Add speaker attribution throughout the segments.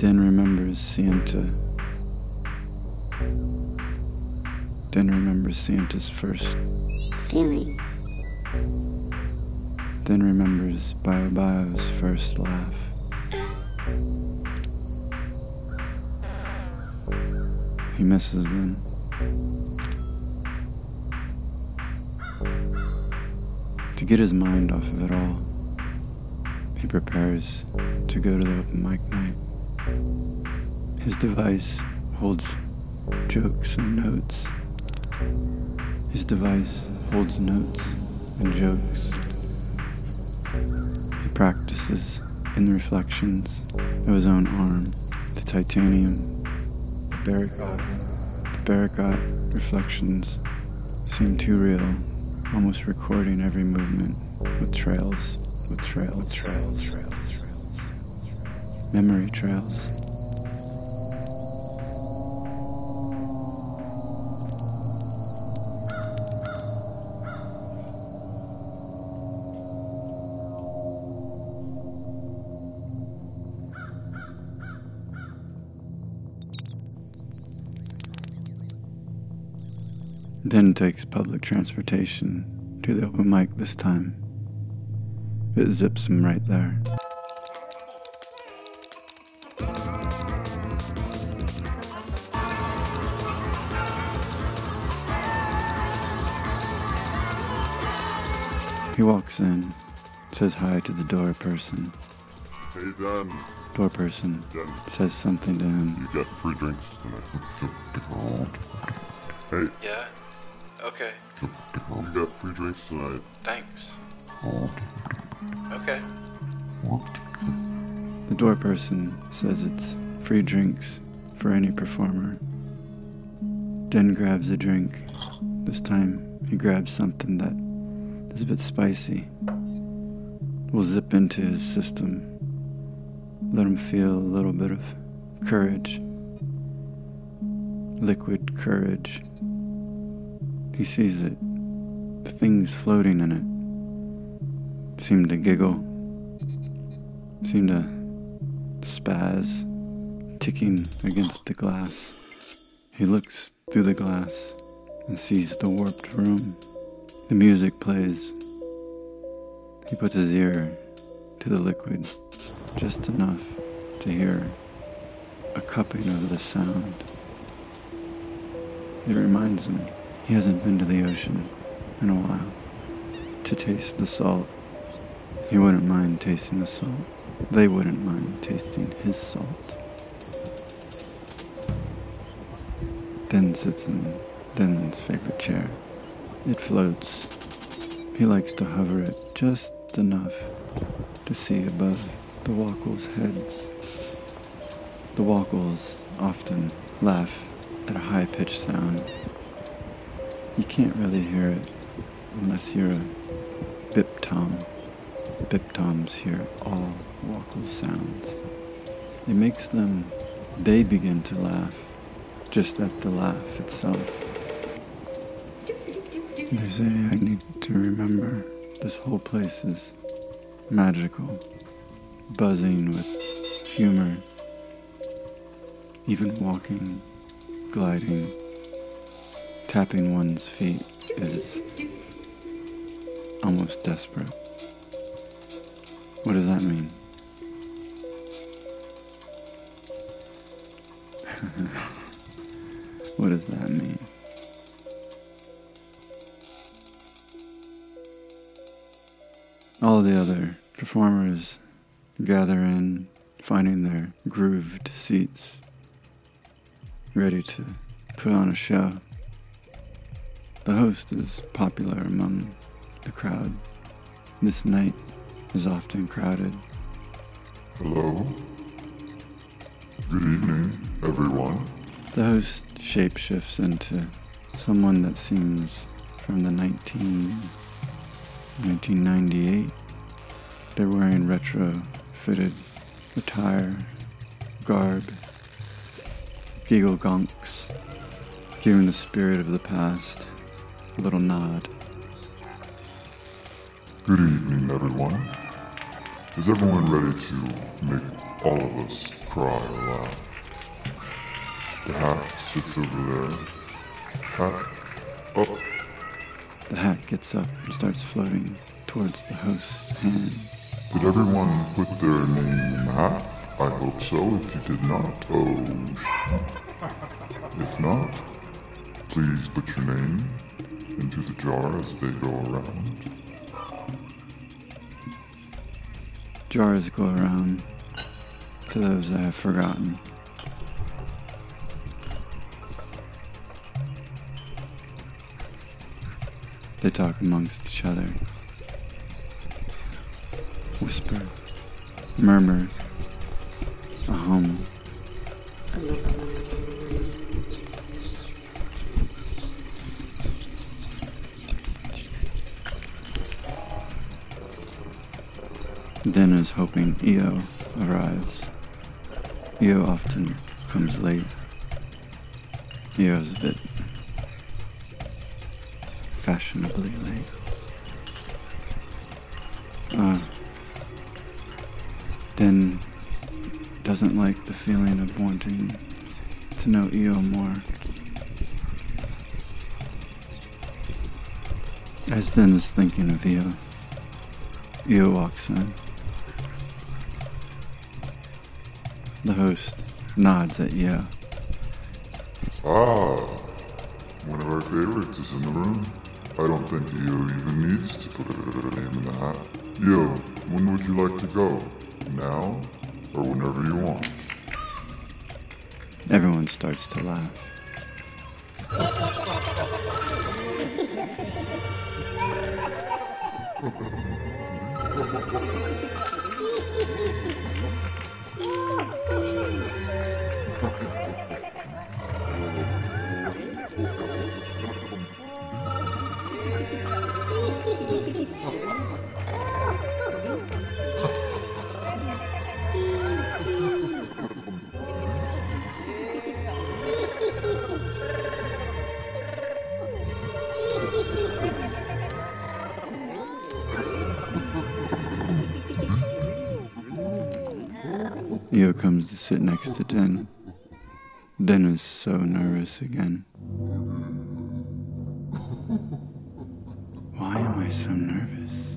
Speaker 1: Dan remembers Sienta. Dan remembers Sienta's first.
Speaker 2: feeling.
Speaker 1: Den remembers Bio Bio's first laugh. He misses them. To get his mind off of it all, he prepares to go to the open mic night. His device holds jokes and notes. His device holds notes and jokes. He practices in the reflections of his own arm, the titanium, the barricade. The barricade reflections seem too real, almost recording every movement with trails, with trails, with trails, trails. Memory trails. Den takes public transportation to the open mic this time. It zips him right there. Walks in, says hi to the door person.
Speaker 3: Hey Dan,
Speaker 1: Door person
Speaker 3: Dan,
Speaker 1: says something to him.
Speaker 3: you got free drinks tonight. Hey,
Speaker 4: Yeah? Okay,
Speaker 3: you got free drinks tonight.
Speaker 4: thanks. Okay.
Speaker 1: The door person says it's free drinks for any performer. Den grabs a drink. This time he grabs something that is a bit spicy. We'll zip into his system. Let him feel a little bit of courage. Liquid courage. He sees it. The things floating in it seem to giggle seem to spaz, ticking against the glass. He looks through the glass and sees the warped room. The music plays. He puts his ear to the liquid, just enough to hear a cupping of the sound. It reminds him he hasn't been to the ocean in a while to taste the salt. He wouldn't mind tasting the salt. They wouldn't mind tasting his salt. Den sits in Den's favorite chair. It floats. He likes to hover it just enough to see above the Wackles' heads. The Wackles often laugh at a high pitched sound. You can't really hear it unless you're a Bip Tom. Bip Toms hear all Wackle sounds. It makes them, they begin to laugh just at the laugh itself. They say I need to remember this whole place is magical, buzzing with humor, even walking, gliding, tapping one's feet is almost desperate. What does that mean? what does that mean? All the other performers gather in, finding their grooved seats, ready to put on a show. The host is popular among the crowd. This night is often crowded.
Speaker 3: Hello? Good evening, everyone.
Speaker 1: The host shapeshifts into someone that seems from the 19, 1998. They're wearing retro fitted attire, garb, giggle gonks, giving the spirit of the past a little nod.
Speaker 3: Good evening, everyone. Is everyone ready to make all of us cry laugh? The hat sits over there. Hat up.
Speaker 1: The hat gets up and starts floating towards the host's hand.
Speaker 3: Did everyone put their name in the hat? I hope so. If you did not, oh. sh- If not, please put your name into the jar as they go around.
Speaker 1: Jars go around to those that have forgotten. They talk amongst each other. Whisper, murmur, a hum. Den is hoping Io arrives. Io often comes late. Io's a bit fashionably late. Uh, Den doesn't like the feeling of wanting to know Io more. As Den is thinking of Io, Io walks in. The host nods at Io.
Speaker 3: Ah, one of our favorites is in the room. I don't think Yo even needs to put her name in the hat. Yo, when would you like to go? Now or whenever you want?
Speaker 1: Everyone starts to laugh. Io comes to sit next to Den. Den is so nervous again. Why am I so nervous?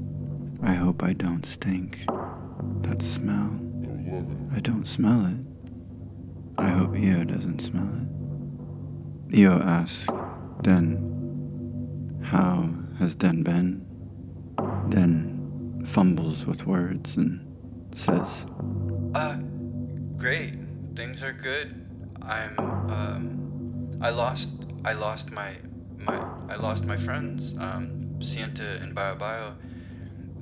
Speaker 1: I hope I don't stink. That smell. I don't smell it. I hope Io doesn't smell it. Io asks Den, How has Den been? Den fumbles with words and says,
Speaker 4: Uh, great. Things are good. I'm um, I lost I lost my my I lost my friends. Um, Sienta and Bio Bio.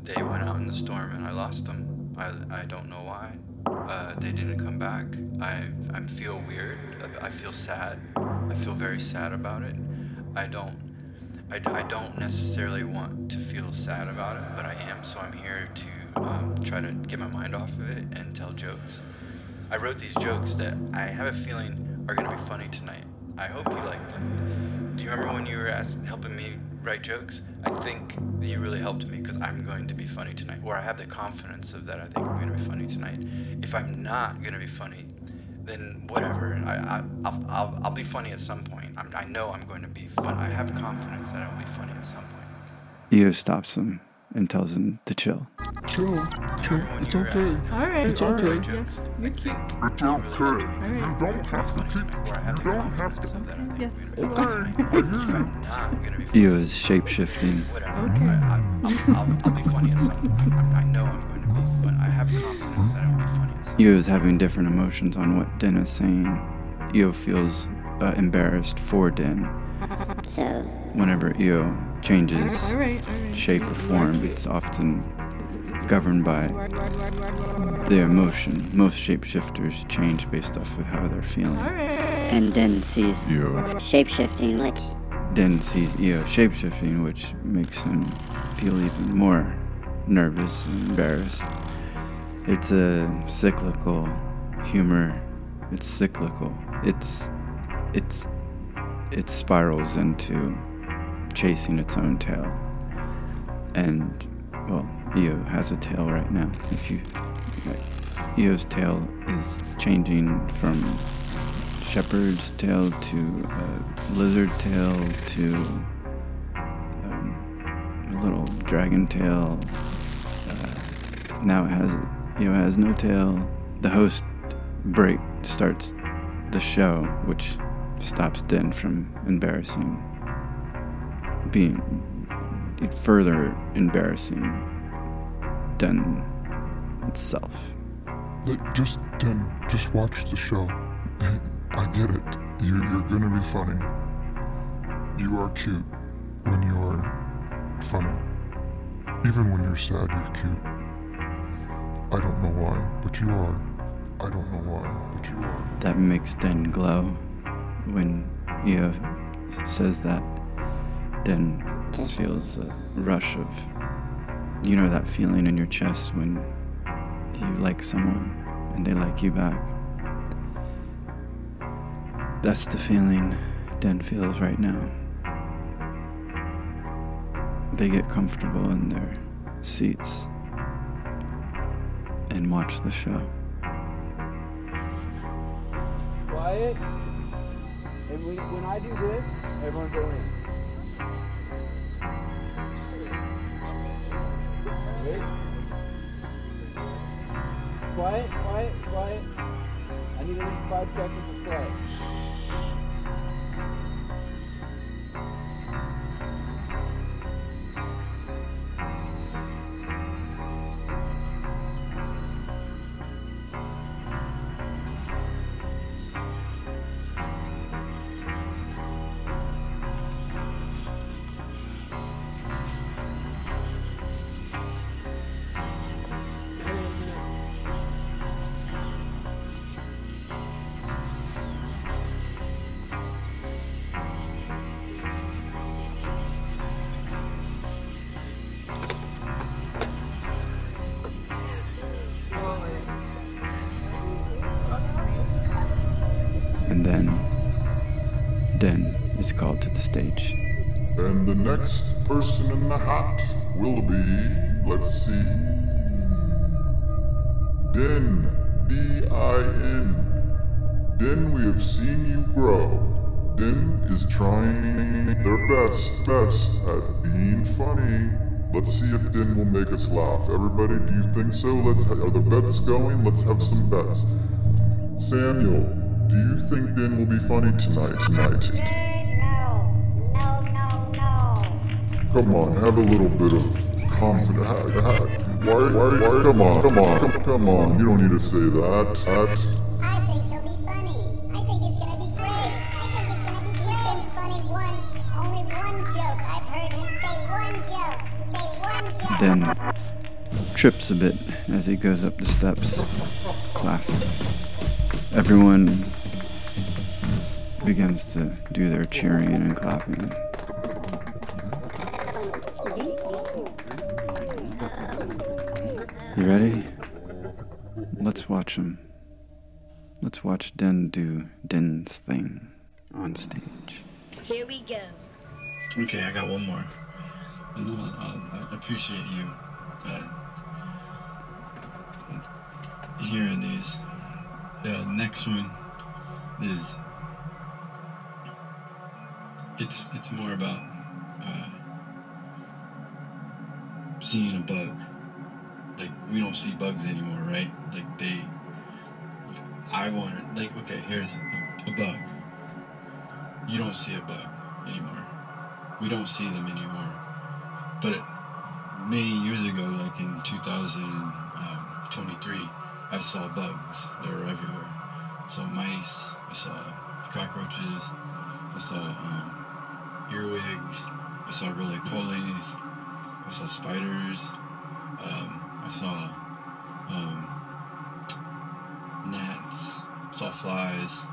Speaker 4: They went out in the storm and I lost them. I I don't know why. Uh, they didn't come back. I I feel weird. I feel sad. I feel very sad about it. I don't. I, I don't necessarily want to feel sad about it, but I am, so I'm here to um, try to get my mind off of it and tell jokes. I wrote these jokes that I have a feeling are going to be funny tonight. I hope you like them. Do you remember when you were helping me write jokes? I think you really helped me because I'm going to be funny tonight, or I have the confidence of that I think I'm going to be funny tonight. If I'm not going to be funny, then whatever. I, I, I'll, I'll, I'll be funny at some point. I'm, I know I'm going to be fun. I have confidence that I'll be funny at some point.
Speaker 1: Io stops him and tells him to chill.
Speaker 3: Chill, chill. It's okay.
Speaker 2: All right.
Speaker 3: It's
Speaker 2: all
Speaker 3: okay.
Speaker 2: right. Yes, you're cute.
Speaker 3: It's okay.
Speaker 2: All
Speaker 3: You don't have to keep. You don't have to.
Speaker 2: Yes.
Speaker 3: Okay, I hear you.
Speaker 4: Nah, I'm gonna be
Speaker 1: Eo is shape shifting.
Speaker 4: whatever.
Speaker 2: Okay.
Speaker 4: I, I, I'll, I'll, I'll be funny as something. I, I know I'm going to be, but I have confidence that I'll be funny as something.
Speaker 1: Eo is having different emotions on what Den is saying. Eo feels uh, embarrassed for Den.
Speaker 5: So,
Speaker 1: Whenever Eo changes
Speaker 2: All right. All right.
Speaker 1: shape or form, it's often governed by their emotion. Most shapeshifters change based off of how they're feeling.
Speaker 2: All right.
Speaker 5: and then sees
Speaker 3: Yeah.
Speaker 5: shapeshifting, which
Speaker 1: Den sees Eo shapeshifting, which makes him feel even more nervous and embarrassed. It's a cyclical humor. It's cyclical. It's it's it spirals into chasing its own tail. And well, Eo has a tail right now. If you Eo's tail is changing from shepherd's tail to lizard tail to um, a little dragon tail. Uh, now it has Eo has no tail. The host break starts the show, which stops Den from embarrassing, being further embarrassing Den itself.
Speaker 3: Like, just Den, just watch the show. I get it. You, you're gonna be funny. You are cute when you are funny. Even when you're sad, you're cute. I don't know why, but you are. I don't know why, but you are.
Speaker 1: That makes Den glow when Eo says that.
Speaker 5: then
Speaker 1: feels a rush of, you know, that feeling in your chest when you like someone and they like you back. That's the feeling Den feels right now. They get comfortable in their seats and watch the show.
Speaker 6: Quiet. When, when I do this, everyone go in. Quiet, quiet, quiet. I need at least five seconds of quiet.
Speaker 1: Called to the stage.
Speaker 3: And the next person in the hat will be, let's see, Din. D-I-N. Din, we have seen you grow. Din is trying their best, best at being funny. Let's see if Din will make us laugh. Everybody, do you think so? Let's ha- are the bets going? Let's have some bets. Samuel, do you think Din will be funny tonight? Tonight? Come on, have a little bit of confidence. Ha- ha- Why, why, why, come on, come on, come, come on. You don't need to say that. That.
Speaker 5: I think he'll be funny. I think it's gonna be great. I think it's gonna be great. Been funny once, only one joke. I've heard him say one joke. Say one joke.
Speaker 1: Den trips a bit as he goes up the steps. Classic. Everyone begins to do their cheering and clapping. You ready? Let's watch him. Let's watch Den do Den's thing on stage.
Speaker 5: Here we go.
Speaker 1: Okay, I got one more. I, I appreciate you uh, hearing these. The next one is it's it's more about uh, seeing a bug. Like we don't see bugs anymore, right? Like they. I wanted like okay, here's a, bug. You don't see a bug anymore. We don't see them anymore. But many years ago, like in 2023, I saw bugs. They were everywhere. I saw mice. I saw cockroaches. I saw um, earwigs. I saw roly polies. I saw spiders. Um, I saw um, gnats. I saw flies.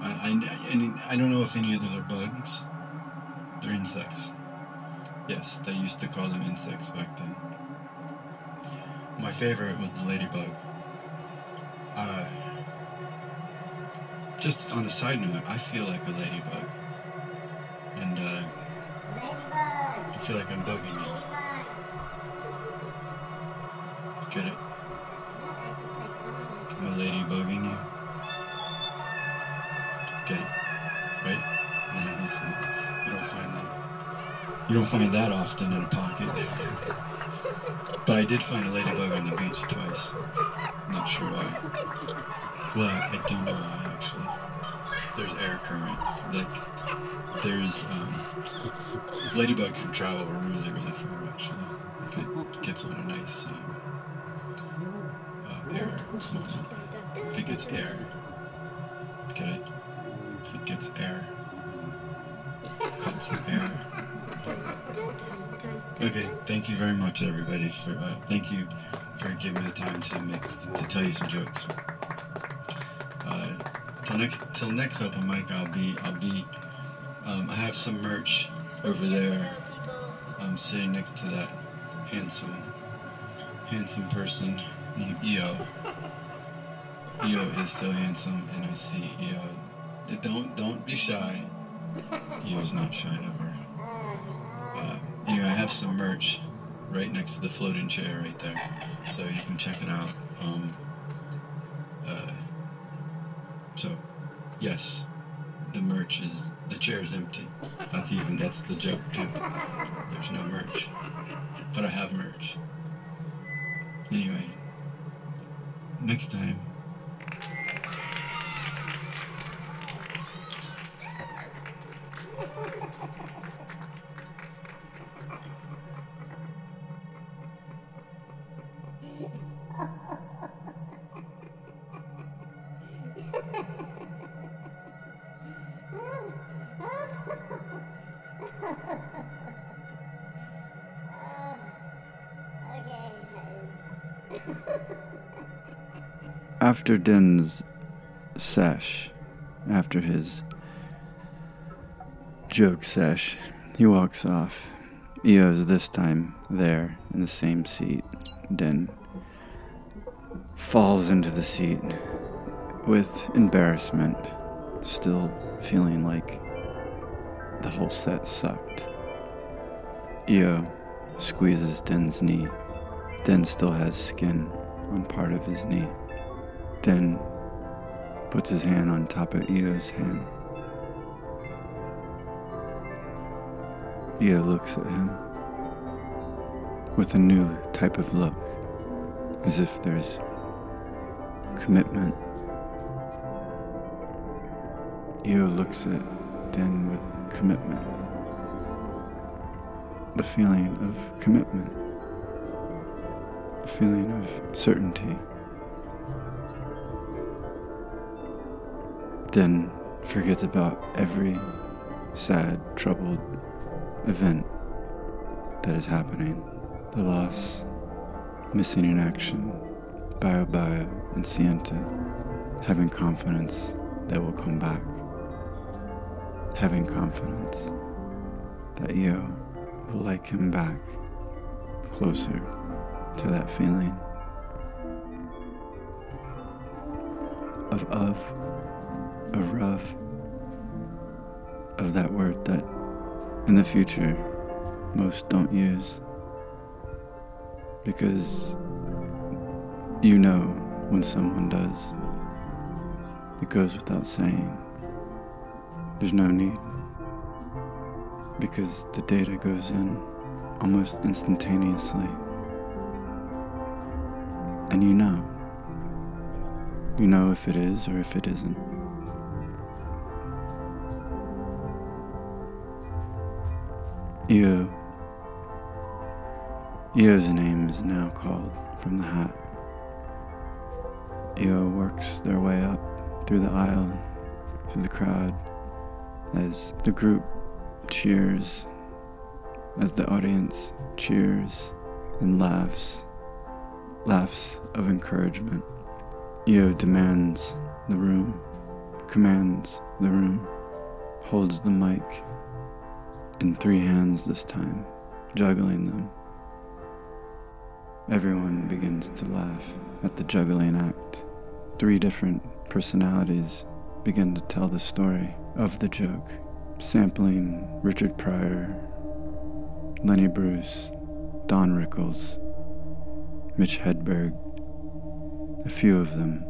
Speaker 1: I, I, and I don't know if any of those are bugs. They're insects. Yes, they used to call them insects back then. My favorite was the ladybug. Uh, just on a side note, I feel like a ladybug. And uh, I feel like I'm bugging you. You don't find that often in a pocket. But I did find a ladybug on the beach twice. Not sure why. Well, I do know why actually. There's air current. Like there's um, ladybug can travel really, really far actually. If it gets on a nice um, uh, air. If it gets air. Get it? If it gets air. Constant air. Okay, thank you very much, everybody. For uh, thank you for giving me the time to make to tell you some jokes. Uh, till next till next open mic, I'll be I'll be um, I have some merch over there. I'm sitting next to that handsome handsome person named Eo. Eo is so handsome, and I see Eo. Don't don't be shy. Eo's not shy ever. Have some merch right next to the floating chair right there, so you can check it out. Um, uh, so, yes, the merch is the chair is empty. That's even that's the joke too. There's no merch, but I have merch. Anyway, next time.
Speaker 7: After Din's sesh, after his joke sesh, he walks off. Eo's this time there in the same seat. Din falls into the seat with embarrassment, still feeling like the whole set sucked. Eo squeezes Din's knee. Din still has skin on part of his knee. Din puts his hand on top of Eo's hand. Eo looks at him with a new type of look, as if there's commitment. Io looks at Din with commitment. The feeling of commitment. The feeling of certainty. Din forgets about every sad, troubled event that is happening. The loss, missing in action, Bio Bio and Sienta having confidence they will come back. Having confidence that Eo will like him back closer to that feeling of of of rough of that word that in the future most don't use because you know when someone does it goes without saying there's no need because the data goes in
Speaker 1: almost instantaneously. And you know. You know if it is or if it isn't. Io. Io's name is now called from the hat. Io works their way up through the aisle, through the crowd, as the group cheers, as the audience cheers and laughs, laughs of encouragement. Io demands the room, commands the room, holds the mic in three hands this time, juggling them. Everyone begins to laugh at the juggling act. Three different personalities begin to tell the story of the joke, sampling Richard Pryor, Lenny Bruce, Don Rickles, Mitch Hedberg. A few of them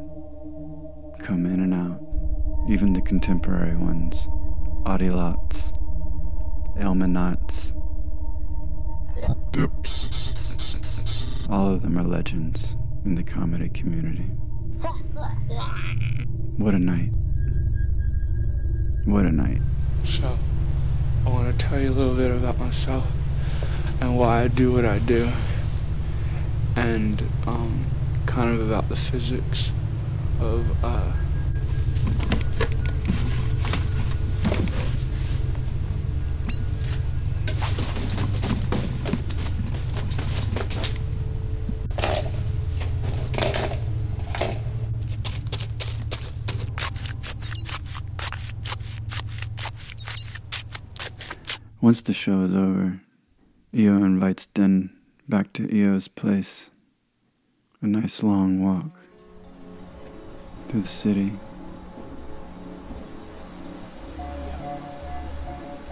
Speaker 1: come in and out, even the contemporary ones, Audie Lots, Elma Knotts,
Speaker 3: Dips.
Speaker 1: all of them are legends in the comedy community. What a night. What a night.
Speaker 8: So, I want to tell you a little bit about myself and why I do what I do, and um, kind of about the physics of uh,
Speaker 1: Once the show is over, Io invites Den back to Io's place. A nice long walk through the city.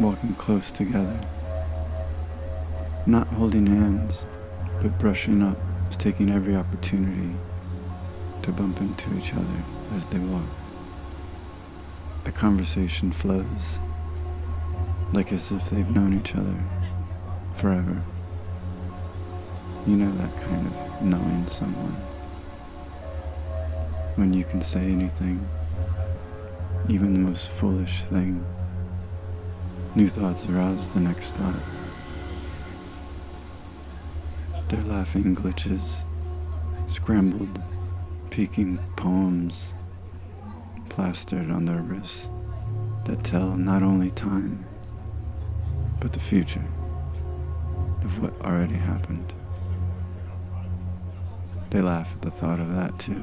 Speaker 1: Walking close together. Not holding hands, but brushing up, taking every opportunity to bump into each other as they walk. The conversation flows like as if they've known each other forever. You know that kind of knowing someone. When you can say anything, even the most foolish thing. New thoughts arouse the next thought. Their laughing glitches, scrambled, peeking poems plastered on their wrists that tell not only time, but the future of what already happened. They laugh at the thought of that too.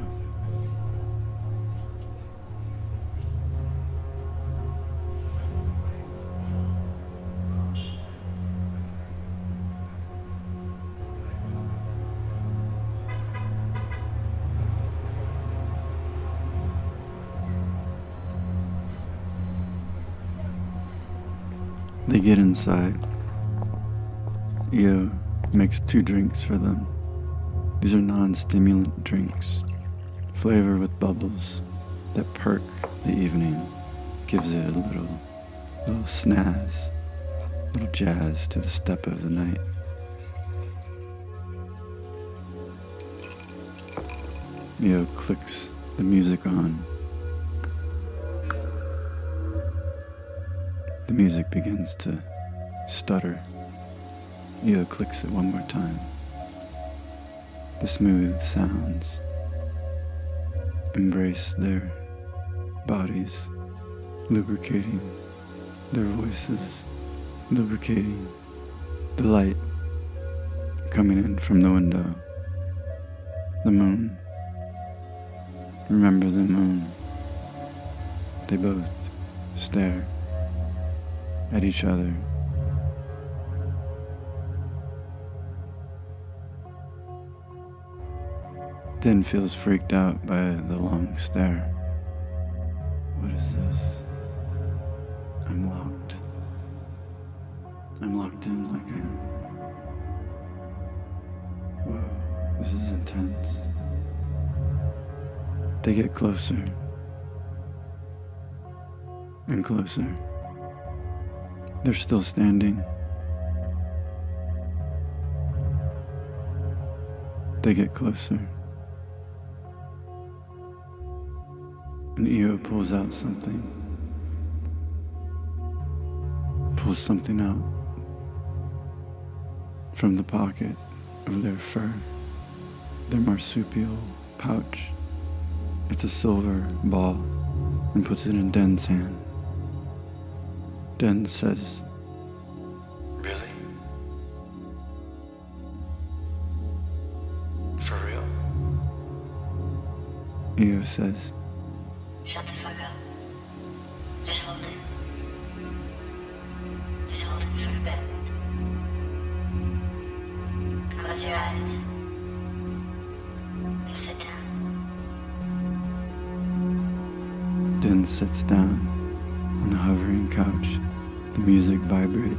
Speaker 1: They get inside. Io makes two drinks for them. These are non stimulant drinks, flavor with bubbles that perk the evening, gives it a little, little snazz, little jazz to the step of the night. Io clicks the music on. Music begins to stutter. Io clicks it one more time. The smooth sounds embrace their bodies, lubricating their voices, lubricating the light coming in from the window. The moon. Remember the moon. They both stare at each other. Den feels freaked out by the long stare. What is this? I'm locked. I'm locked in like I'm. Whoa, this is intense. They get closer and closer. They're still standing. They get closer. And Io pulls out something. Pulls something out from the pocket of their fur, their marsupial pouch. It's a silver ball and puts it in Den's hand. Den says,
Speaker 4: Really? For real?
Speaker 1: Io says,
Speaker 9: Shut the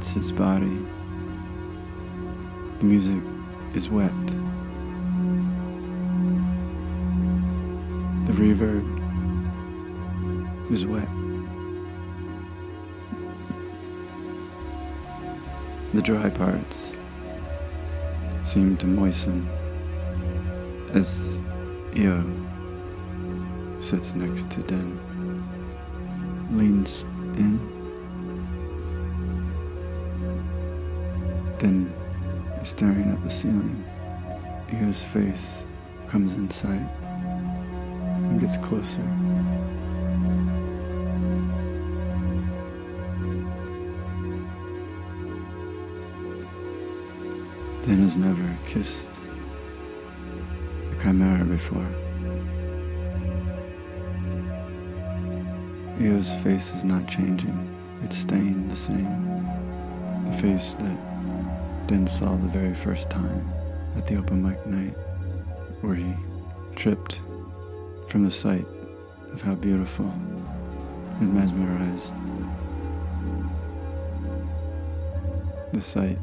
Speaker 1: vibrates his body. The music is wet. The reverb is wet. The dry parts seem to moisten as Io sits next to Den, leans in, Is staring at the ceiling. Io's face comes in sight and gets closer. Den has never kissed a chimera before. Io's face is not changing, it's staying the same. The face that Den saw the very first time at the open mic night, where he tripped from the sight of how beautiful and mesmerized. The sight,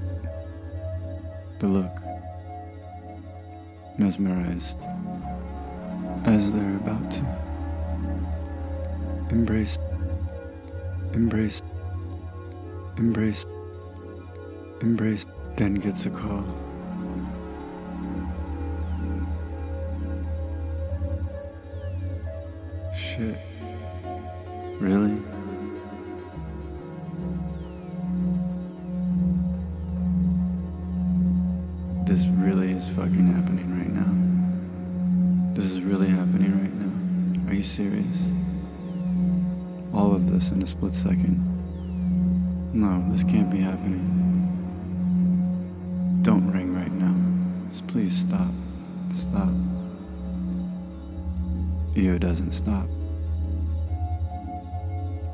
Speaker 1: the look, mesmerized as they're about to embrace, embrace, embrace, embrace. Den gets a call. Shit. Really? This really is fucking happening right now. This is really happening right now. Are you serious? All of this in a split second. No, this can't be happening. Please stop. Stop. Io doesn't stop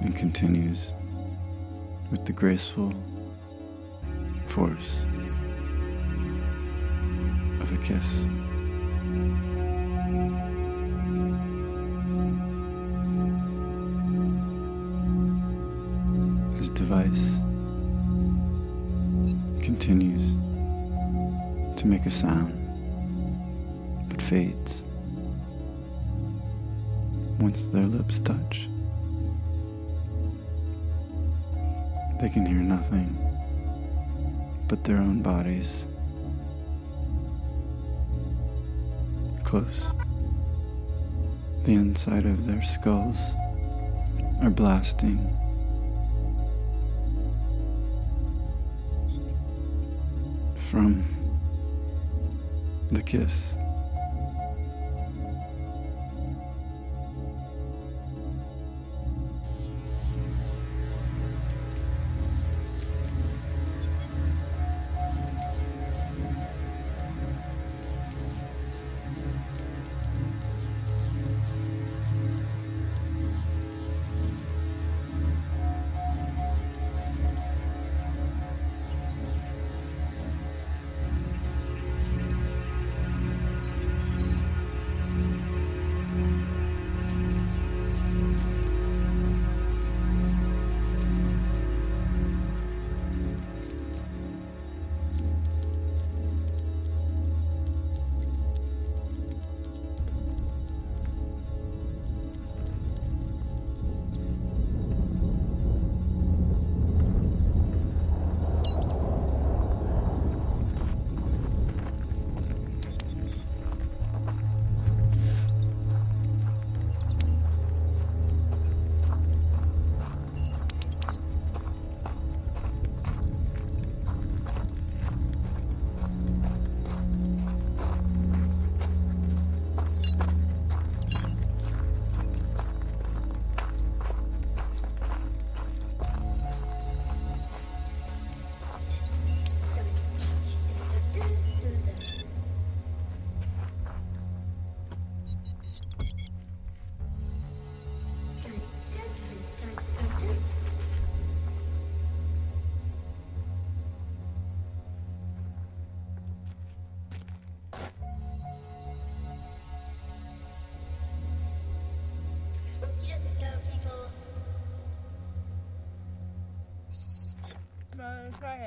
Speaker 1: and continues with the graceful force of a kiss. His device continues to make a sound, but fades once their lips touch. They can hear nothing but their own bodies close. The inside of their skulls are blasting. From the kiss.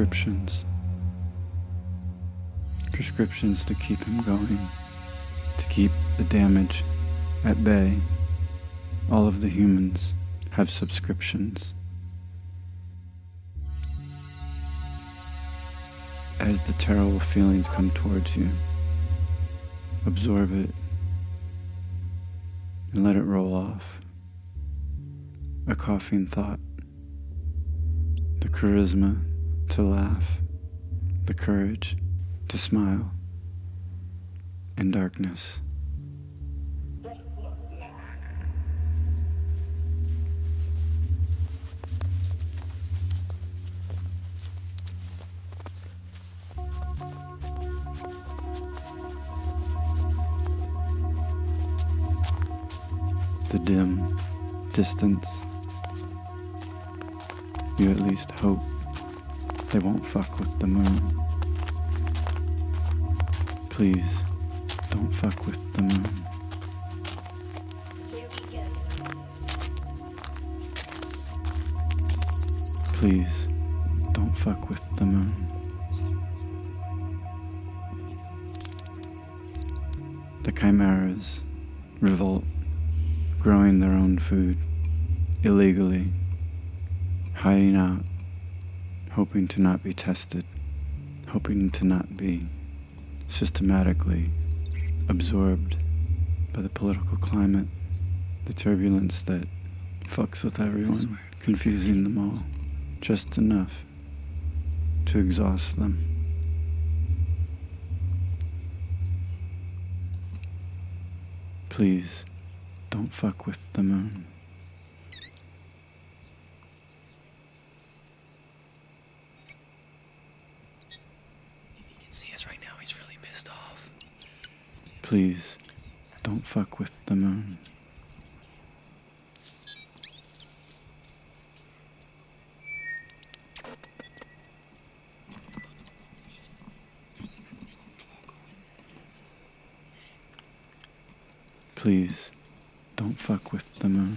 Speaker 1: Prescriptions. Prescriptions to keep him going, to keep the damage at bay. All of the humans have subscriptions. As the terrible feelings come towards you, absorb it and let it roll off. A coughing thought, the charisma to laugh, the courage to smile, and darkness. The dim distance. You at least hope they won't fuck with the moon. Please, don't fuck with the moon. Please, don't fuck with the moon. The chimeras revolt, growing their own food illegally, hiding out, hoping to not be tested, hoping to not be systematically absorbed by the political climate, the turbulence that fucks with everyone, confusing them all just enough to exhaust them. Please don't fuck with the moon.
Speaker 10: See us right now, he's really pissed off.
Speaker 1: Please don't fuck with the moon. Please don't fuck with the moon.